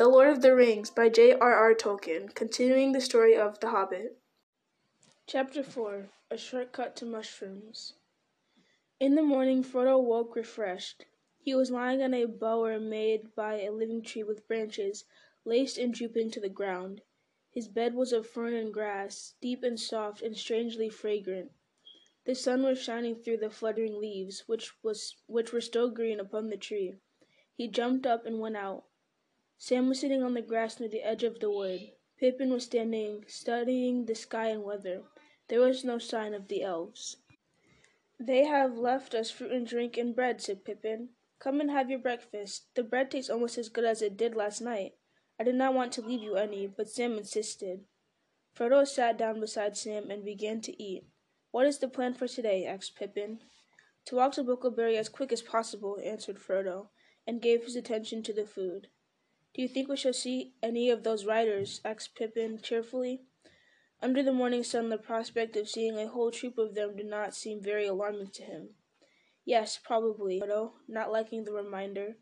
The Lord of the Rings by J.R.R. Tolkien, continuing the story of The Hobbit. Chapter 4 A Shortcut to Mushrooms. In the morning, Frodo woke refreshed. He was lying on a bower made by a living tree with branches laced and drooping to the ground. His bed was of fern and grass, deep and soft and strangely fragrant. The sun was shining through the fluttering leaves, which, was, which were still green upon the tree. He jumped up and went out. Sam was sitting on the grass near the edge of the wood. Pippin was standing, studying the sky and weather. There was no sign of the elves. They have left us fruit and drink and bread, said Pippin. Come and have your breakfast. The bread tastes almost as good as it did last night. I did not want to leave you any, but Sam insisted. Frodo sat down beside Sam and began to eat. What is the plan for today? asked Pippin. To walk to Bucklebury as quick as possible, answered Frodo, and gave his attention to the food. Do you think we shall see any of those riders? asked Pippin cheerfully. Under the morning sun, the prospect of seeing a whole troop of them did not seem very alarming to him. Yes, probably, Frodo, not liking the reminder.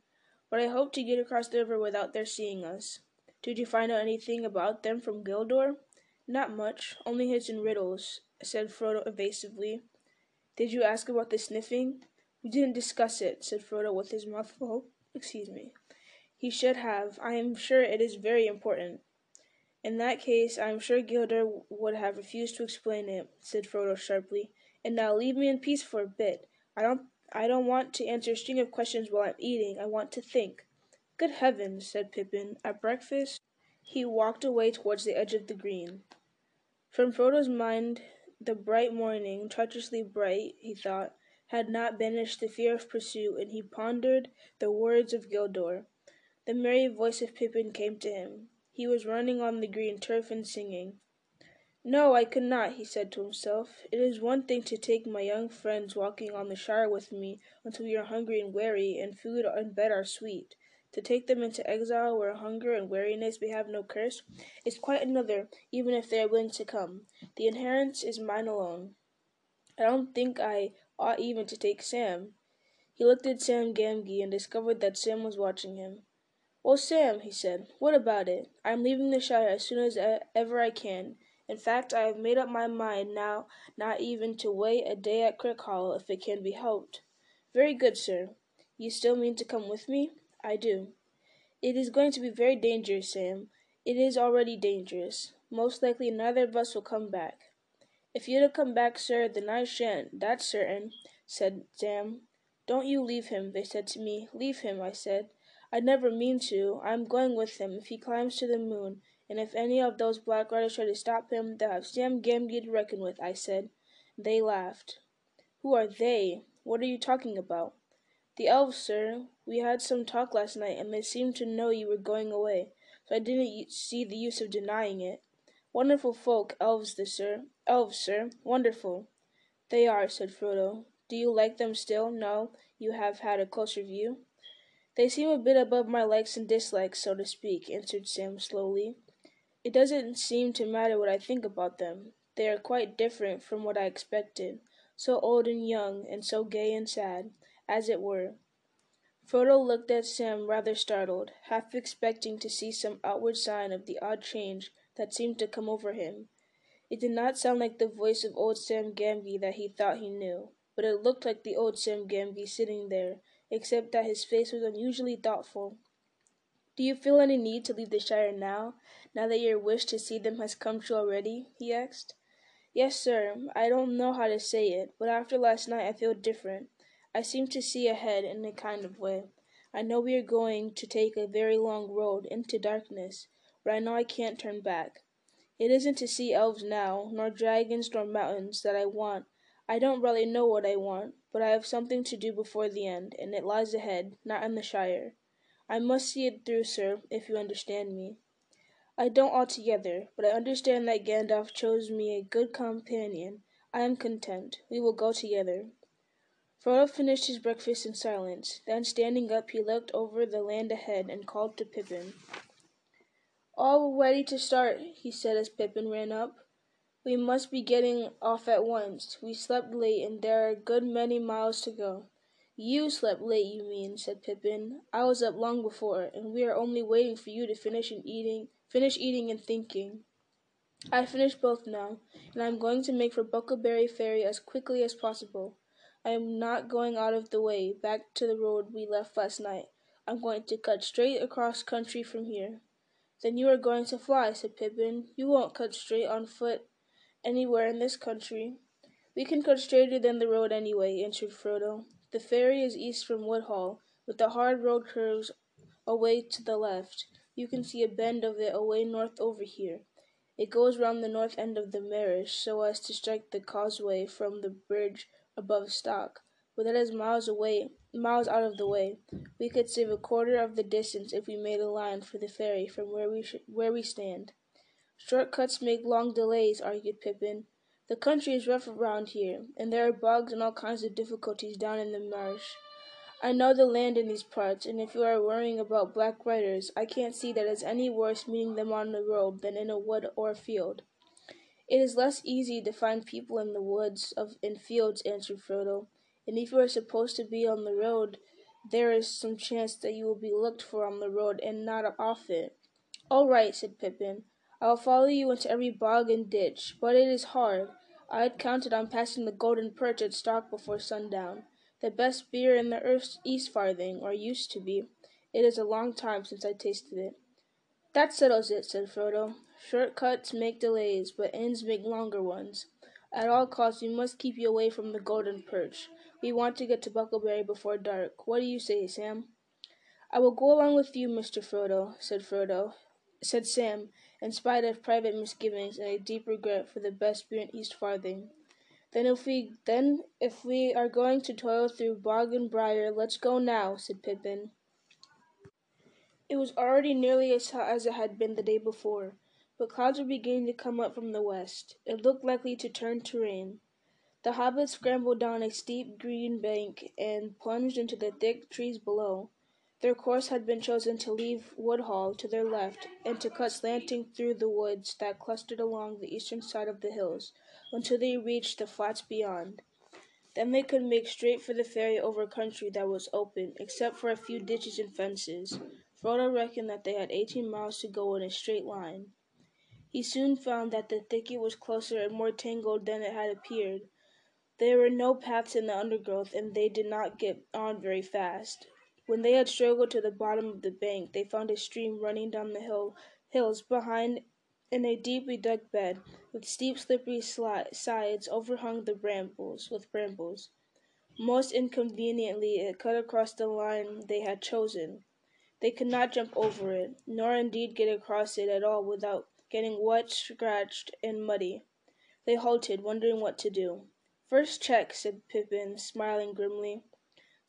But I hope to get across the river without their seeing us. Did you find out anything about them from Gildor? Not much, only hints and riddles, said Frodo evasively. Did you ask about the sniffing? We didn't discuss it, said Frodo with his mouth full. Excuse me. He should have. I am sure it is very important. In that case, I am sure Gildor would have refused to explain it, said Frodo sharply. And now leave me in peace for a bit. I don't I don't want to answer a string of questions while I'm eating. I want to think. Good heavens, said Pippin. At breakfast he walked away towards the edge of the green. From Frodo's mind the bright morning, treacherously bright, he thought, had not banished the fear of pursuit, and he pondered the words of Gildor. The merry voice of Pippin came to him. He was running on the green turf and singing. No, I could not, he said to himself. It is one thing to take my young friends walking on the Shire with me until we are hungry and weary, and food and bed are sweet. To take them into exile where hunger and weariness may have no curse is quite another, even if they are willing to come. The inheritance is mine alone. I don't think I ought even to take Sam. He looked at Sam Gamgee and discovered that Sam was watching him. Well, Sam, he said, what about it? I am leaving the Shire as soon as ever I can. In fact, I have made up my mind now not even to wait a day at Crickhollow if it can be helped. Very good, sir. You still mean to come with me? I do. It is going to be very dangerous, Sam. It is already dangerous. Most likely neither of us will come back. If you don't come back, sir, then I shan't, that's certain, said Sam. Don't you leave him, they said to me. Leave him, I said. I never mean to. I am going with him if he climbs to the moon, and if any of those black riders try to stop him, they'll have Sam Gamgee to reckon with, I said. They laughed. Who are they? What are you talking about? The elves, sir. We had some talk last night, and they seemed to know you were going away, so I didn't see the use of denying it. Wonderful folk, elves, the sir. Elves, sir. Wonderful. They are, said Frodo. Do you like them still? No, you have had a closer view. They seem a bit above my likes and dislikes, so to speak, answered Sam slowly. It doesn't seem to matter what I think about them. They are quite different from what I expected. So old and young, and so gay and sad, as it were. Frodo looked at Sam rather startled, half expecting to see some outward sign of the odd change that seemed to come over him. It did not sound like the voice of old Sam Gamgee that he thought he knew, but it looked like the old Sam Gamgee sitting there, except that his face was unusually thoughtful. Do you feel any need to leave the Shire now, now that your wish to see them has come true already? he asked. Yes, sir. I don't know how to say it, but after last night I feel different. I seem to see ahead in a kind of way. I know we are going to take a very long road into darkness, but I know I can't turn back. It isn't to see elves now, nor dragons nor mountains that I want. I don't really know what I want, but I have something to do before the end, and it lies ahead, not in the Shire. I must see it through, sir, if you understand me. I don't altogether, but I understand that Gandalf chose me a good companion. I am content. We will go together. Frodo finished his breakfast in silence. Then, standing up, he looked over the land ahead and called to Pippin. All ready to start, he said as Pippin ran up. We must be getting off at once. We slept late, and there are a good many miles to go. You slept late, you mean, said Pippin. I was up long before, and we are only waiting for you to finish and eating finish eating and thinking. I finished both now, and I am going to make for Bucklebury Ferry as quickly as possible. I am not going out of the way, back to the road we left last night. I'm going to cut straight across country from here. Then you are going to fly, said Pippin. You won't cut straight on foot anywhere in this country. We can cut straighter than the road anyway, answered Frodo. The ferry is east from Woodhall, but the hard road curves away to the left. You can see a bend of it away north over here. It goes round the north end of the Marish so as to strike the causeway from the bridge above Stock, but that is miles away, miles out of the way. We could save a quarter of the distance if we made a line for the ferry from where we sh- where we stand. Short cuts make long delays, argued Pippin. The country is rough around here, and there are bogs and all kinds of difficulties down in the marsh. I know the land in these parts, and if you are worrying about black riders, I can't see that it's any worse meeting them on the road than in a wood or field. It is less easy to find people in the woods in fields, answered Frodo, and if you are supposed to be on the road, there is some chance that you will be looked for on the road and not off it. All right, said Pippin. I will follow you into every bog and ditch, but it is hard. I had counted on passing the Golden Perch at Stock before sundown the best beer in the earth's East Farthing, or used to be. It is a long time since I tasted it. That settles it, said Frodo. Short cuts make delays, but ends make longer ones. At all costs, we must keep you away from the Golden Perch. We want to get to Bucklebury before dark. What do you say, Sam? I will go along with you, Mr. Frodo, said Frodo, said Sam, in spite of private misgivings and a deep regret for the best beer in East Farthing. Then if we then if we are going to toil through bog and briar, let's go now, said Pippin. It was already nearly as hot as it had been the day before, but clouds were beginning to come up from the west. It looked likely to turn to rain. The hobbits scrambled down a steep green bank and plunged into the thick trees below. Their course had been chosen to leave Woodhall to their left and to cut slanting through the woods that clustered along the eastern side of the hills until they reached the flats beyond. Then they could make straight for the ferry over country that was open, except for a few ditches and fences. Frodo reckoned that they had eighteen miles to go in a straight line. He soon found that the thicket was closer and more tangled than it had appeared. There were no paths in the undergrowth, and they did not get on very fast. When they had struggled to the bottom of the bank, they found a stream running down the hill hills behind in a deeply dug bed, with steep slippery sides overhung the brambles with brambles. Most inconveniently it cut across the line they had chosen. They could not jump over it, nor indeed get across it at all without getting wet, scratched, and muddy. They halted, wondering what to do. First check, said Pippin, smiling grimly.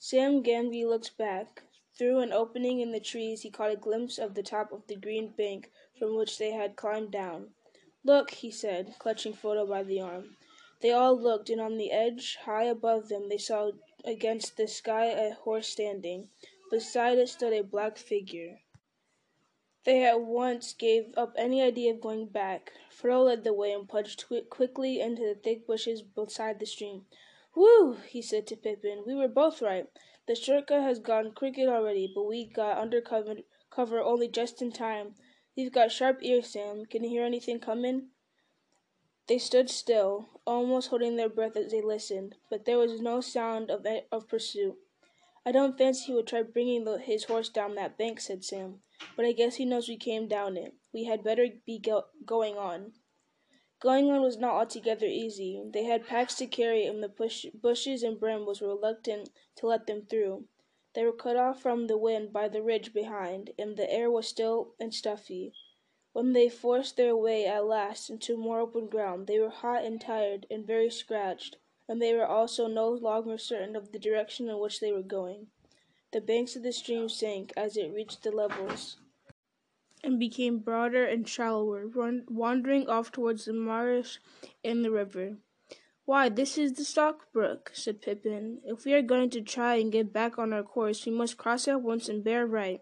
Sam Gamgee looked back. Through an opening in the trees he caught a glimpse of the top of the green bank from which they had climbed down. Look, he said, clutching Frodo by the arm. They all looked, and on the edge, high above them, they saw against the sky a horse standing. Beside it stood a black figure. They at once gave up any idea of going back. Frodo led the way and plunged quickly into the thick bushes beside the stream. Whew! he said to Pippin. We were both right. The shortcut has gone crooked already, but we got under cover, only just in time. You've got sharp ears, Sam. Can you hear anything comin'? They stood still, almost holding their breath as they listened, but there was no sound of, pursuit. I don't fancy he would try bringing his horse down that bank, said Sam, but I guess he knows we came down it. We had better be go- going on. Going on was not altogether easy. They had packs to carry, and the bush- bushes and brambles were reluctant to let them through. They were cut off from the wind by the ridge behind, and the air was still and stuffy. When they forced their way at last into more open ground, they were hot and tired and very scratched, and they were also no longer certain of the direction in which they were going. The banks of the stream sank as it reached the levels and became broader and shallower, run, wandering off towards the marsh and the river. Why, this is the Stock Brook, said Pippin. If we are going to try and get back on our course, we must cross at once and bear right.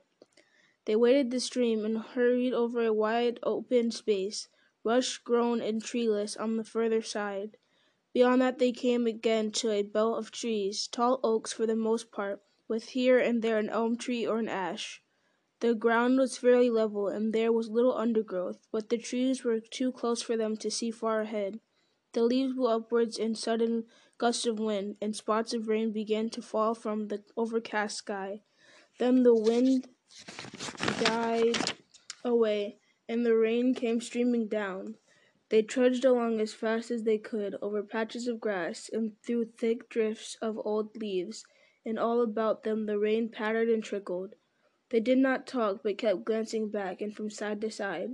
They waded the stream and hurried over a wide open space, rush grown and treeless on the further side. Beyond that they came again to a belt of trees, tall oaks for the most part, with here and there an elm tree or an ash. The ground was fairly level, and there was little undergrowth, but the trees were too close for them to see far ahead. The leaves blew upwards in sudden gusts of wind, and spots of rain began to fall from the overcast sky. Then the wind died away, and the rain came streaming down. They trudged along as fast as they could, over patches of grass and through thick drifts of old leaves, and all about them the rain pattered and trickled. They did not talk, but kept glancing back and from side to side.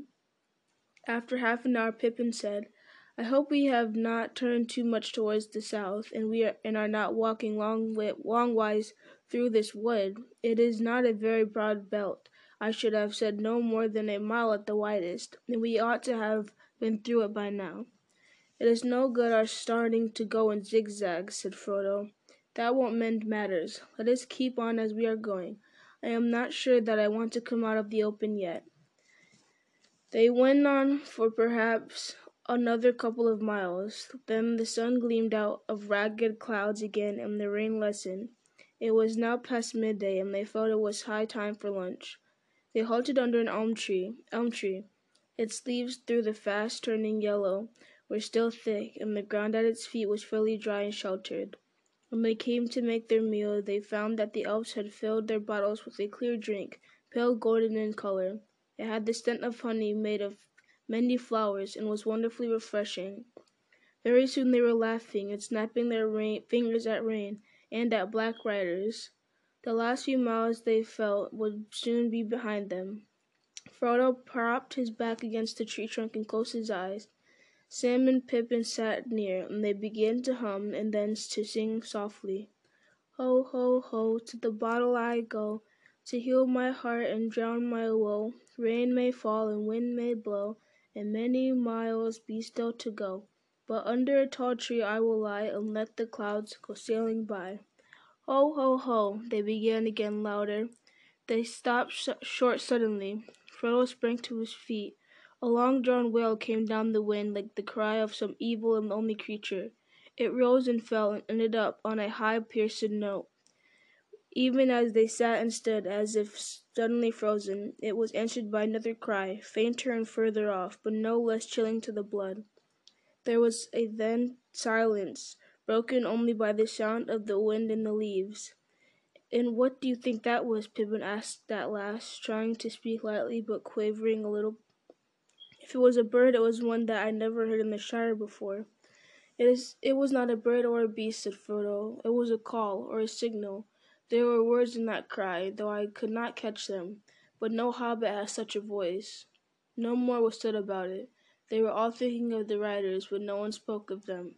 After half an hour, Pippin said, I hope we have not turned too much towards the south, and we are, and are not walking long, long wise through this wood. It is not a very broad belt. I should have said no more than a mile at the widest, and we ought to have been through it by now. It is no good our starting to go in zigzags, said Frodo. That won't mend matters. Let us keep on as we are going. I am not sure that I want to come out of the open yet. They went on for perhaps another couple of miles. Then the sun gleamed out of ragged clouds again and the rain lessened. It was now past midday and they felt it was high time for lunch. They halted under an elm tree. Elm tree. Its leaves, through the fast turning yellow, were still thick, and the ground at its feet was fairly dry and sheltered. When they came to make their meal, they found that the elves had filled their bottles with a clear drink, pale golden in color. It had the scent of honey made of many flowers, and was wonderfully refreshing. Very soon they were laughing and snapping their rain, fingers at rain and at black riders. The last few miles they felt would soon be behind them. Frodo propped his back against a tree trunk and closed his eyes. Sam and Pippin sat near, and they began to hum and then to sing softly. Ho, ho, ho, to the bottle I go, to heal my heart and drown my woe. Rain may fall and wind may blow, and many miles be still to go. But under a tall tree I will lie and let the clouds go sailing by. Ho, ho, ho, they began again louder. They stopped sh short suddenly. Frodo sprang to his feet. A long drawn wail came down the wind like the cry of some evil and lonely creature. It rose and fell and ended up on a high piercing note. Even as they sat and stood as if suddenly frozen, it was answered by another cry, fainter and further off, but no less chilling to the blood. There was a then silence, broken only by the sound of the wind in the leaves. And what do you think that was? Pippin asked at last, trying to speak lightly but quavering a little. If it was a bird, it was one that I never heard in the Shire before. It is. It was not a bird or a beast, said Frodo. It was a call or a signal. There were words in that cry, though I could not catch them. But no hobbit has such a voice. No more was said about it. They were all thinking of the riders, but no one spoke of them.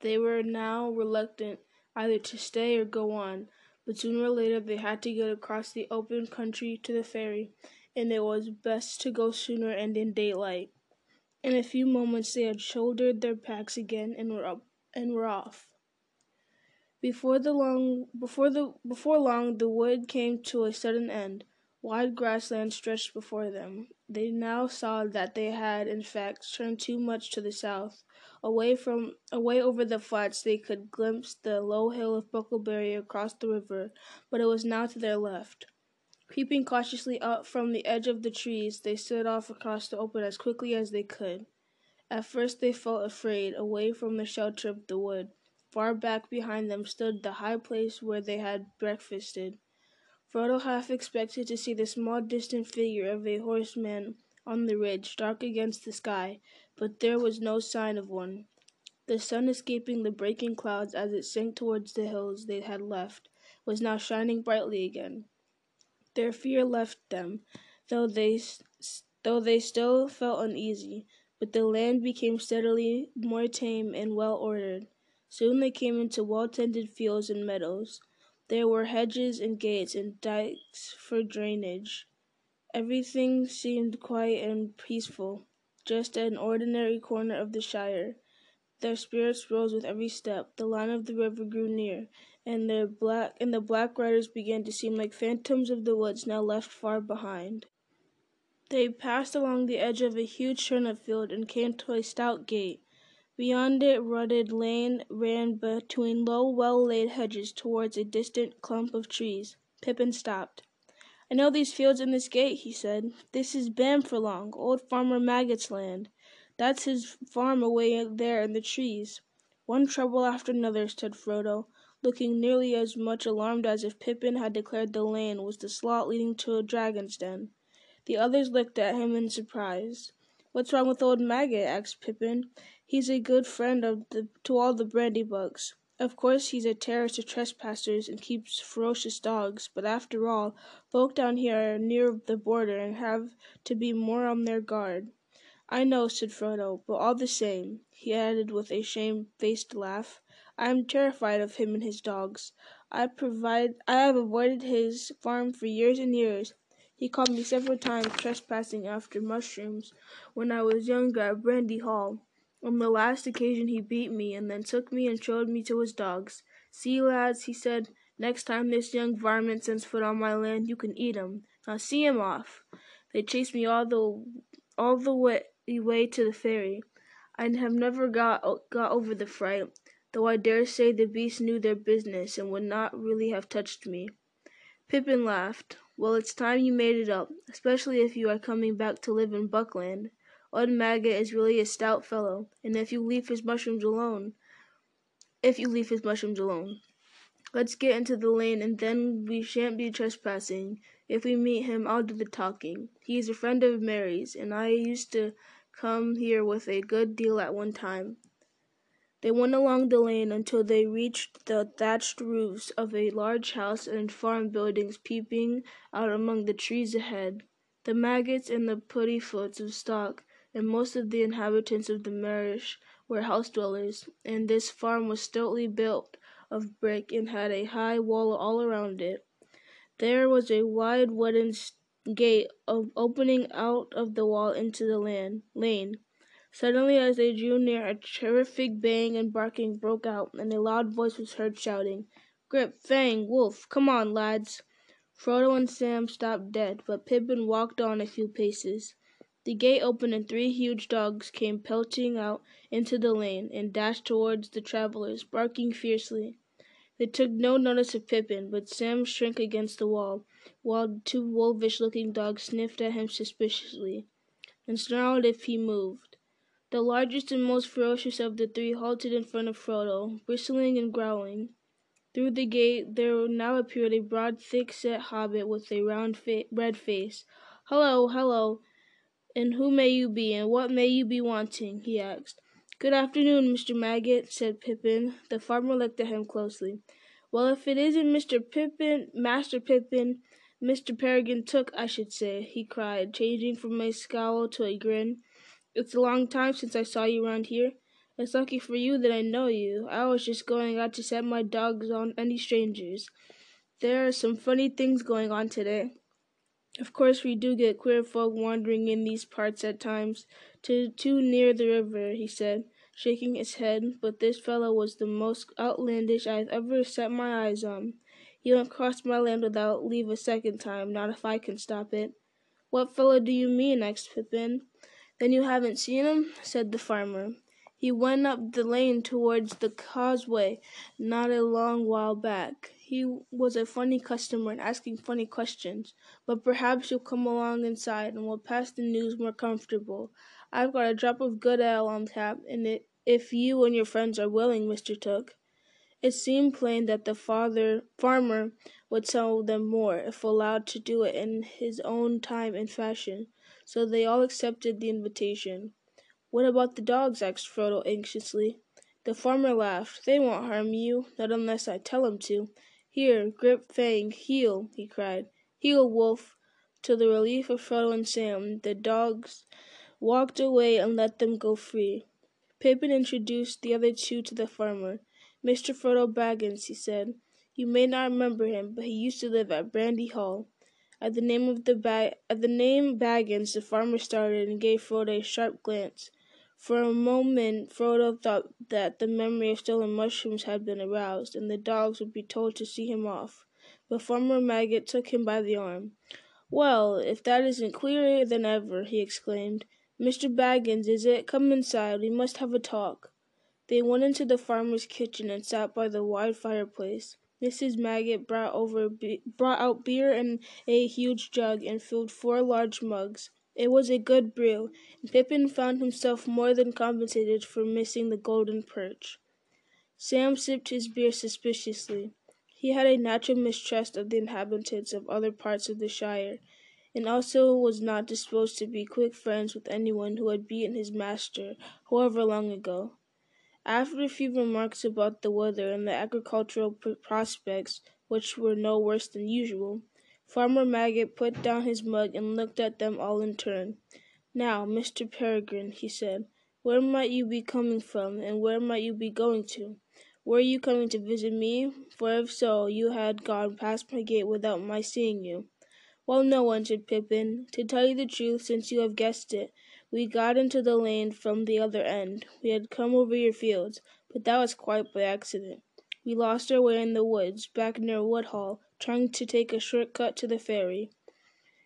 They were now reluctant either to stay or go on, but sooner or later they had to get across the open country to the ferry, and it was best to go sooner and in daylight. In a few moments they had shouldered their packs again and were up and were off. Before the long before the before long the wood came to a sudden end. Wide grassland stretched before them. They now saw that they had in fact turned too much to the south. Away from away over the flats they could glimpse the low hill of Bucklebury across the river, but it was now to their left. Creeping cautiously up from the edge of the trees, they stood off across the open as quickly as they could. At first they felt afraid, away from the shelter of the wood. Far back behind them stood the high place where they had breakfasted. Frodo half expected to see the small distant figure of a horseman on the ridge, dark against the sky, but there was no sign of one. The sun, escaping the breaking clouds as it sank towards the hills they had left, was now shining brightly again. Their fear left them, though they though they still felt uneasy, but the land became steadily more tame and well ordered. Soon they came into well tended fields and meadows. There were hedges and gates and dikes for drainage. Everything seemed quiet and peaceful just an ordinary corner of the Shire. Their spirits rose with every step. The line of the river grew near, and their black and the black riders began to seem like phantoms of the woods now left far behind. They passed along the edge of a huge turnip field and came to a stout gate. Beyond it, rutted lane ran between low, well-laid hedges towards a distant clump of trees. Pippin stopped. I know these fields and this gate, he said. This is Bamfurlong, old Farmer Maggot's land. That's his farm away there in the trees. One trouble after another, said Frodo, looking nearly as much alarmed as if Pippin had declared the lane was the slot leading to a dragon's den. The others looked at him in surprise. What's wrong with old Maggot? asked Pippin. He's a good friend to all the Brandybucks. Of course he's a terror to trespassers and keeps ferocious dogs, but after all, folk down here are near the border and have to be more on their guard. I know, said Frodo, but all the same, he added with a shamefaced laugh, I am terrified of him and his dogs. I have avoided his farm for years and years. He caught me several times trespassing after mushrooms when I was younger at Brandy Hall. On the last occasion he beat me and then took me and showed me to his dogs. See, lads, he said, next time this young varmint sets foot on my land, you can eat him. Now see him off. They chased me all the all the way, to the ferry. I have never got got over the fright, though I dare say the beasts knew their business and would not really have touched me. Pippin laughed. Well, it's time you made it up, especially if you are coming back to live in Buckland. Old Maggot is really a stout fellow, and if you leave his mushrooms alone, if you leave his mushrooms alone. Let's get into the lane, and then we shan't be trespassing. If we meet him, I'll do the talking. He is a friend of Merry's, and I used to come here with a good deal at one time. They went along the lane until they reached the thatched roofs of a large house and farm buildings peeping out among the trees ahead. The maggots and the Puddifoots of stock and most of the inhabitants of the Marish were house dwellers, and this farm was stoutly built of brick and had a high wall all around it. There was a wide wooden gate opening out of the wall into the land, lane. Suddenly, as they drew near, a terrific baying and barking broke out, and a loud voice was heard shouting, Grip, Fang, Wolf, come on, lads! Frodo and Sam stopped dead, but Pippin walked on a few paces. The gate opened and three huge dogs came pelting out into the lane and dashed towards the travelers, barking fiercely. They took no notice of Pippin, but Sam shrank against the wall, while two wolfish-looking dogs sniffed at him suspiciously, and snarled if he moved. The largest and most ferocious of the three halted in front of Frodo, bristling and growling. Through the gate there now appeared a broad, thick-set hobbit with a round fa- red face. "Hello, hello!" "And who may you be, and what may you be wanting?" he asked. "Good afternoon, Mr. Maggot," said Pippin. The farmer looked at him closely. "Well, if it isn't Mr. Pippin, Master Pippin, Mr. Peregrine Took, I should say," he cried, changing from a scowl to a grin. "It's a long time since I saw you round here. It's lucky for you that I know you. I was just going out to set my dogs on any strangers. There are some funny things going on today. Of course we do get queer folk wandering in these parts at times, too, too near the river, he said, shaking his head, but this fellow was the most outlandish I've ever set my eyes on. He won't cross my land without leave a second time, not if I can stop it. What fellow do you mean? asked Pippin. Then you haven't seen him? said the farmer. He went up the lane towards the causeway not a long while back. He was a funny customer and asking funny questions, but perhaps you'll come along inside and we'll pass the news more comfortable. I've got a drop of good ale on tap, and it, if you and your friends are willing, Mr. Took. It seemed plain that the father farmer would sell them more if allowed to do it in his own time and fashion, so they all accepted the invitation. What about the dogs? asked Frodo anxiously. The farmer laughed. They won't harm you, not unless I tell them to. Here, Grip Fang, heel, he cried. Heel, Wolf. To the relief of Frodo and Sam, the dogs walked away and let them go free. Pippin introduced the other two to the farmer. Mr. Frodo Baggins, he said. You may not remember him, but he used to live at Brandy Hall. At the name of the ba- at the name Baggins, the farmer started and gave Frodo a sharp glance. For a moment Frodo thought that the memory of stolen mushrooms had been aroused, and the dogs would be told to see him off. But Farmer Maggot took him by the arm. "Well, if that isn't clearer than ever!" he exclaimed. "Mr. Baggins, is it? Come inside. We must have a talk." They went into the farmer's kitchen and sat by the wide fireplace. Mrs. Maggot brought over brought out beer in a huge jug and filled four large mugs. It was a good brew, and Pippin found himself more than compensated for missing the golden perch. Sam sipped his beer suspiciously. He had a natural mistrust of the inhabitants of other parts of the Shire, and also was not disposed to be quick friends with anyone who had beaten his master, however long ago. After a few remarks about the weather and the agricultural prospects, which were no worse than usual, Farmer Maggot put down his mug and looked at them all in turn. Now, Mr. Peregrine, he said, where might you be coming from, and where might you be going to? Were you coming to visit me? For if so, you had gone past my gate without my seeing you. Well, no, answered Pippin. To tell you the truth, since you have guessed it, we got into the lane from the other end. We had come over your fields, but that was quite by accident. We lost our way in the woods, back near Woodhall, trying to take a short cut to the ferry.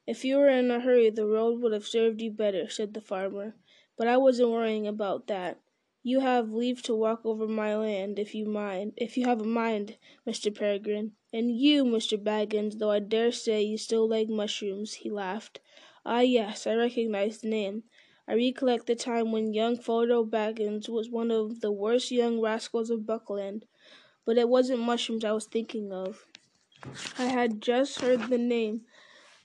If you were in a hurry, the road would have served you better, said the farmer. But I wasn't worrying about that. You have leave to walk over my land, if you mind, if you have a mind, Mr. Peregrine. And you, Mr. Baggins, though I dare say you still like mushrooms, he laughed. Ah, yes, I recognize the name. I recollect the time when young Frodo Baggins was one of the worst young rascals of Buckland. But it wasn't mushrooms I was thinking of. I had just heard the name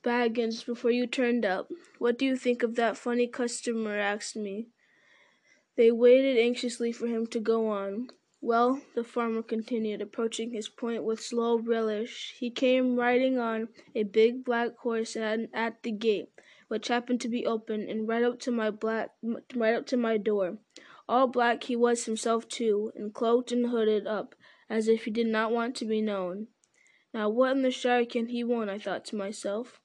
Baggins before you turned up. What do you think of that funny customer asked me. They waited anxiously for him to go on. Well, the farmer continued, approaching his point with slow relish, he came riding on a big black horse at, at the gate which happened to be open, and right up to my black, right up to my door. All black he was himself too, and cloaked and hooded up, as if he did not want to be known. Now what in the Shire can he want? I thought to myself.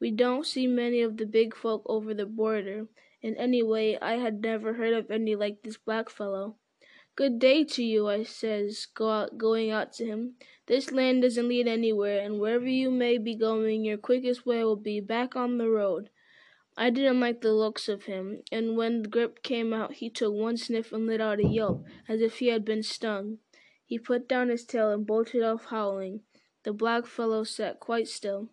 We don't see many of the big folk over the border, and anyway, I had never heard of any like this black fellow. Good day to you, I says, going out to him. This land doesn't lead anywhere, and wherever you may be going, your quickest way will be back on the road. I didn't like the looks of him, and when the Grip came out he took one sniff and let out a yelp, as if he had been stung. He put down his tail and bolted off howling. The black fellow sat quite still.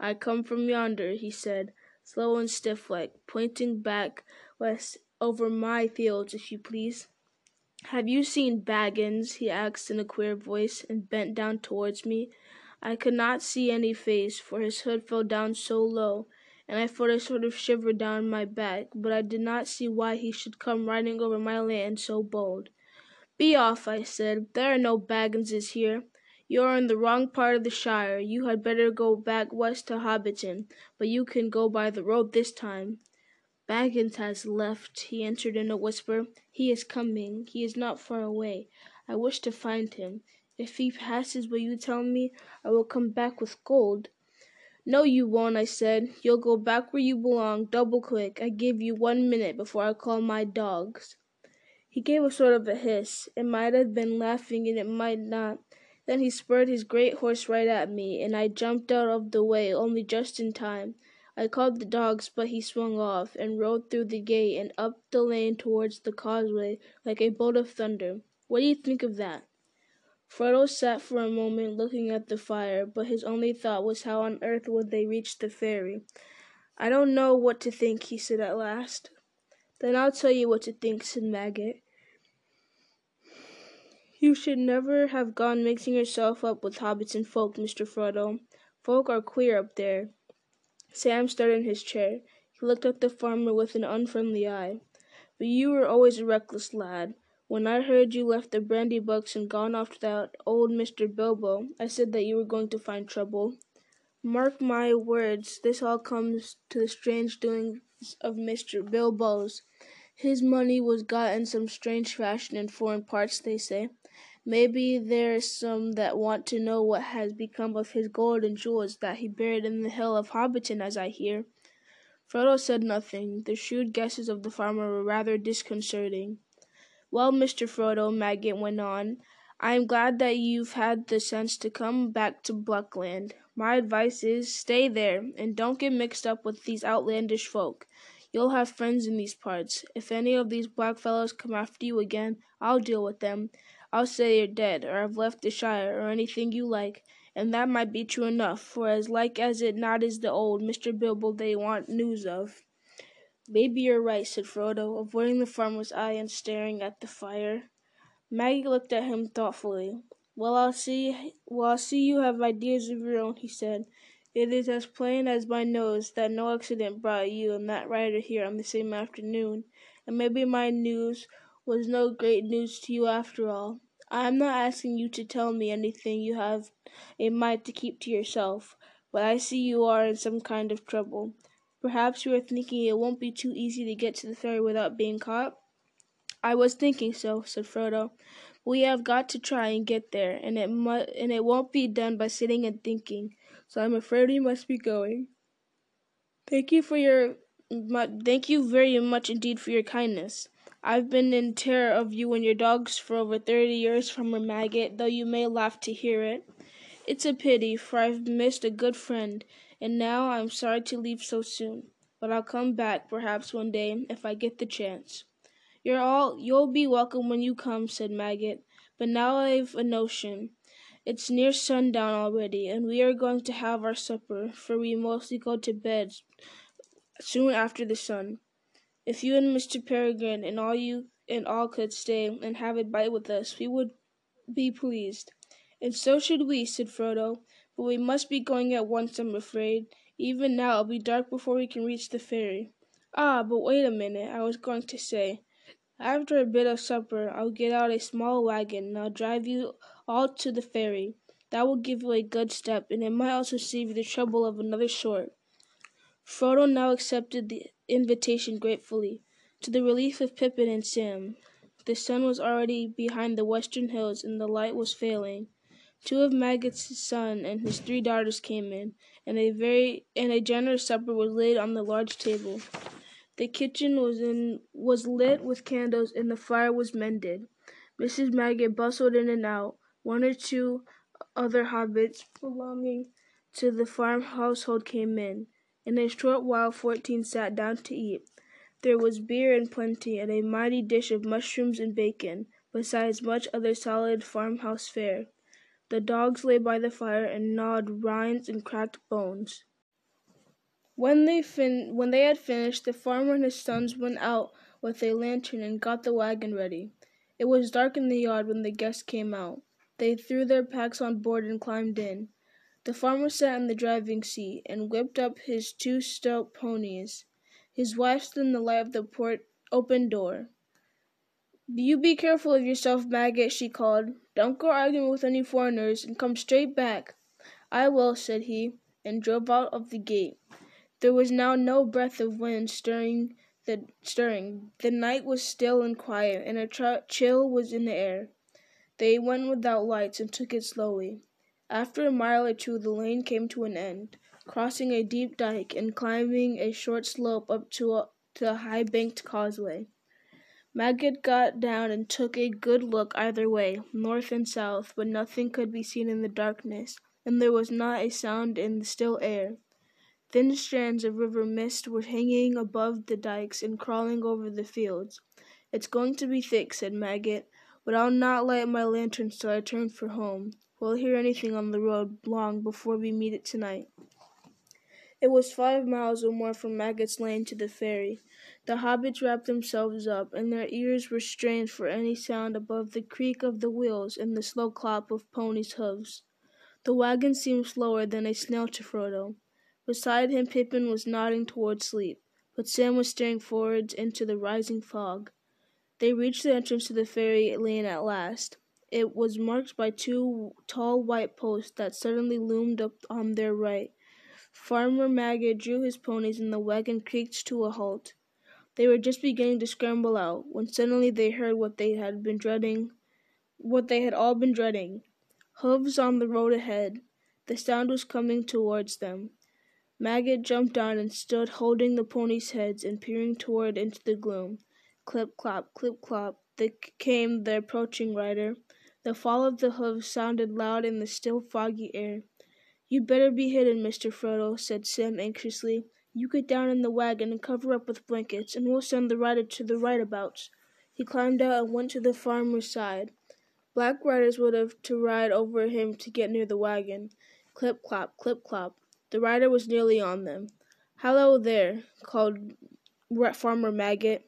I come from yonder, he said, slow and stiff like, pointing back west over my fields, if you please. Have you seen Baggins? he asked in a queer voice, and bent down towards me. I could not see any face, for his hood fell down so low and I felt a sort of shiver down my back, but I did not see why he should come riding over my land so bold. Be off, I said. There are no Bagginses here. You are in the wrong part of the Shire. You had better go back west to Hobbiton, but you can go by the road this time. Baggins has left, he answered in a whisper. He is coming. He is not far away. I wish to find him. If he passes will you tell me, I will come back with gold. No, you won't, I said. You'll go back where you belong, double quick. I give you one minute before I call my dogs. He gave a sort of a hiss. It might have been laughing and it might not. Then he spurred his great horse right at me, and I jumped out of the way only just in time. I called the dogs, but he swung off, and rode through the gate and up the lane towards the causeway like a bolt of thunder. What do you think of that? Frodo sat for a moment looking at the fire, but his only thought was how on earth would they reach the ferry. I don't know what to think, he said at last. Then I'll tell you what to think, said Maggot. You should never have gone mixing yourself up with Hobbiton folk, Mr. Frodo. Folk are queer up there. Sam stirred in his chair. He looked at the farmer with an unfriendly eye. But you were always a reckless lad. When I heard you left the Brandybucks and gone off to that old Mr. Bilbo, I said that you were going to find trouble. Mark my words, this all comes to the strange doings of Mr. Bilbo's. His money was got in some strange fashion in foreign parts, they say. Maybe there's some that want to know what has become of his gold and jewels that he buried in the hill of Hobbiton, as I hear. Frodo said nothing. The shrewd guesses of the farmer were rather disconcerting. Well, Mr. Frodo, Maggot went on, I am glad that you've had the sense to come back to Buckland. My advice is, stay there, and don't get mixed up with these outlandish folk. You'll have friends in these parts. If any of these black fellows come after you again, I'll deal with them. I'll say you're dead, or I've left the Shire, or anything you like, and that might be true enough, for as like as it not is the old Mr. Bilbo they want news of. Maybe you're right, said Frodo, avoiding the farmer's eye and staring at the fire. Maggot looked at him thoughtfully. Well, I'll see. Well, I'll see you have ideas of your own, he said. It is as plain as my nose that no accident brought you and that rider here on the same afternoon, and maybe my news was no great news to you after all. I am not asking you to tell me anything you have a mind to keep to yourself, but I see you are in some kind of trouble. Perhaps you are thinking it won't be too easy to get to the ferry without being caught? I was thinking so, said Frodo. We have got to try and get there, and it mu- and it won't be done by sitting and thinking so I'm afraid we must be going. Thank you for your thank you very much indeed for your kindness. I've been in terror of you and your dogs for over thirty years, Farmer Maggot, though you may laugh to hear it. It's a pity, for I've missed a good friend, and now I'm sorry to leave so soon. But I'll come back, perhaps one day, if I get the chance. You're all you'll be welcome when you come, said Maggot. But now I've a notion. It's near sundown already, and we are going to have our supper, for we mostly go to bed soon after the sun. If you and Mr. Peregrine and all you and all could stay and have a bite with us, we would be pleased. And so should we, said Frodo. But we must be going at once, I'm afraid. Even now it'll be dark before we can reach the ferry. Ah, but wait a minute, I was going to say. After a bit of supper, I'll get out a small wagon and I'll drive you all to the ferry. That will give you a good step, and it might also save you the trouble of another sort. Frodo now accepted the invitation gratefully, to the relief of Pippin and Sam. The sun was already behind the western hills, and the light was failing. Two of Maggot's sons and his three daughters came in, and a very and a generous supper was laid on the large table. The kitchen was in was lit with candles, and the fire was mended. Mrs. Maggot bustled in and out, one or two other hobbits belonging to the farm household came in. In a short while fourteen sat down to eat. There was beer in plenty, and a mighty dish of mushrooms and bacon, besides much other solid farmhouse fare. The dogs lay by the fire and gnawed rinds and cracked bones. When they fin- when they had finished, the farmer and his sons went out with a lantern and got the wagon ready. It was dark in the yard when the guests came out. They threw their packs on board and climbed in. The farmer sat in the driving seat and whipped up his two stout ponies. His wife stood in the light of the port open door. You be careful of yourself, Maggot, she called. Don't go arguing with any foreigners, and come straight back. I will, said he, and drove out of the gate. There was now no breath of wind stirring the stirring. The night was still and quiet, and a chill was in the air. They went without lights and took it slowly. After a mile or two the lane came to an end, crossing a deep dike and climbing a short slope up to a, to a high banked causeway. Maggot got down and took a good look either way, north and south, but nothing could be seen in the darkness, and there was not a sound in the still air. Thin strands of river mist were hanging above the dikes and crawling over the fields. It's going to be thick, said Maggot. But I'll not light my lantern till I turn for home. We'll hear anything on the road long before we meet it tonight. It was five miles or more from Maggot's Lane to the ferry. The hobbits wrapped themselves up, and their ears were strained for any sound above the creak of the wheels and the slow clop of ponies' hoofs. The wagon seemed slower than a snail to Frodo. Beside him Pippin was nodding toward sleep, but Sam was staring forwards into the rising fog. They reached the entrance to the ferry lane at last. It was marked by two tall white posts that suddenly loomed up on their right. Farmer Maggot drew his ponies and the wagon creaked to a halt. They were just beginning to scramble out when suddenly they heard what they had been dreading, what they had all been dreading. Hooves on the road ahead. The sound was coming towards them. Maggot jumped down and stood holding the ponies' heads and peering toward into the gloom. Clip clop, clip clop, came the approaching rider. The fall of the hoofs sounded loud in the still foggy air. You'd better be hidden, Mr. Frodo, said Sam anxiously. You get down in the wagon and cover up with blankets, and we'll send the rider to the rightabouts. He climbed out and went to the farmer's side. Black riders would have to ride over him to get near the wagon. Clip clop, clip clop. The rider was nearly on them. Hallo there, called Farmer Maggot.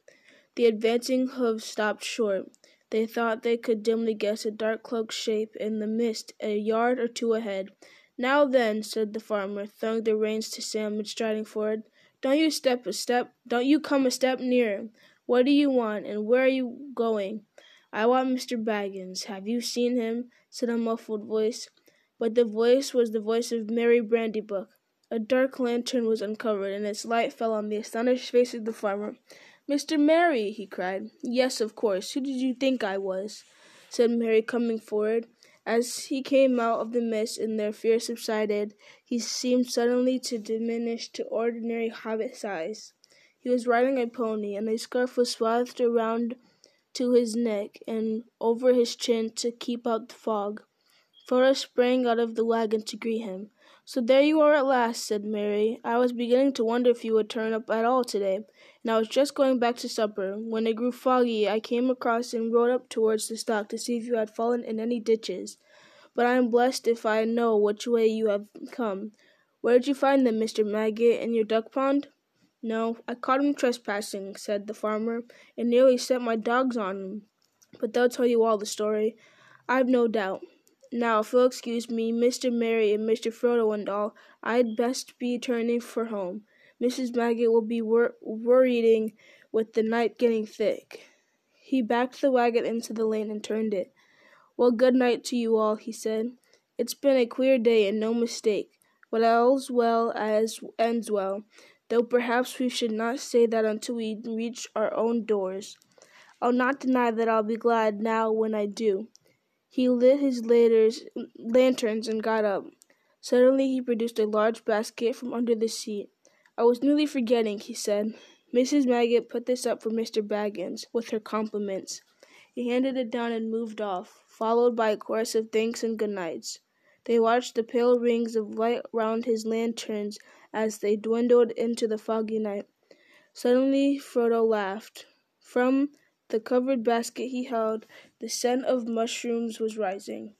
The advancing hoofs stopped short. They thought they could dimly guess a dark cloaked shape in the mist a yard or two ahead. Now then, said the farmer, throwing the reins to Sam and striding forward, don't you step a step don't you come a step nearer. What do you want, and where are you going? I want Mr. Baggins. Have you seen him? said a muffled voice. But the voice was the voice of Merry Brandybuck. A dark lantern was uncovered, and its light fell on the astonished face of the farmer. Mr. Merry, he cried. Yes, of course. Who did you think I was? said Merry, coming forward. As he came out of the mist and their fear subsided, he seemed suddenly to diminish to ordinary hobbit size. He was riding a pony, and a scarf was swathed around to his neck and over his chin to keep out the fog. Frodo sprang out of the wagon to greet him. So there you are at last, said Merry. I was beginning to wonder if you would turn up at all today, and I was just going back to supper. When it grew foggy, I came across and rode up towards the Stock to see if you had fallen in any ditches. But I am blessed if I know which way you have come. Where did you find them, Mr. Maggot, in your duck pond? No, I caught him trespassing, said the farmer, and nearly set my dogs on him. But they'll tell you all the story. I've no doubt. Now, if you'll excuse me, Mr. Merry and Mr. Frodo and all, I'd best be turning for home. Mrs. Maggot will be wor- worrying with the night getting thick. He backed the wagon into the lane and turned it. Well, good night to you all, he said. It's been a queer day and no mistake, but all's well as ends well, though perhaps we should not say that until we reach our own doors. I'll not deny that I'll be glad now when I do. He lit his laters, lanterns and got up. Suddenly he produced a large basket from under the seat. I was nearly forgetting, he said. Mrs. Maggot put this up for Mr. Baggins, with her compliments. He handed it down and moved off, followed by a chorus of thanks and good nights. They watched the pale rings of light round his lanterns as they dwindled into the foggy night. Suddenly Frodo laughed. From the covered basket he held, the scent of mushrooms was rising.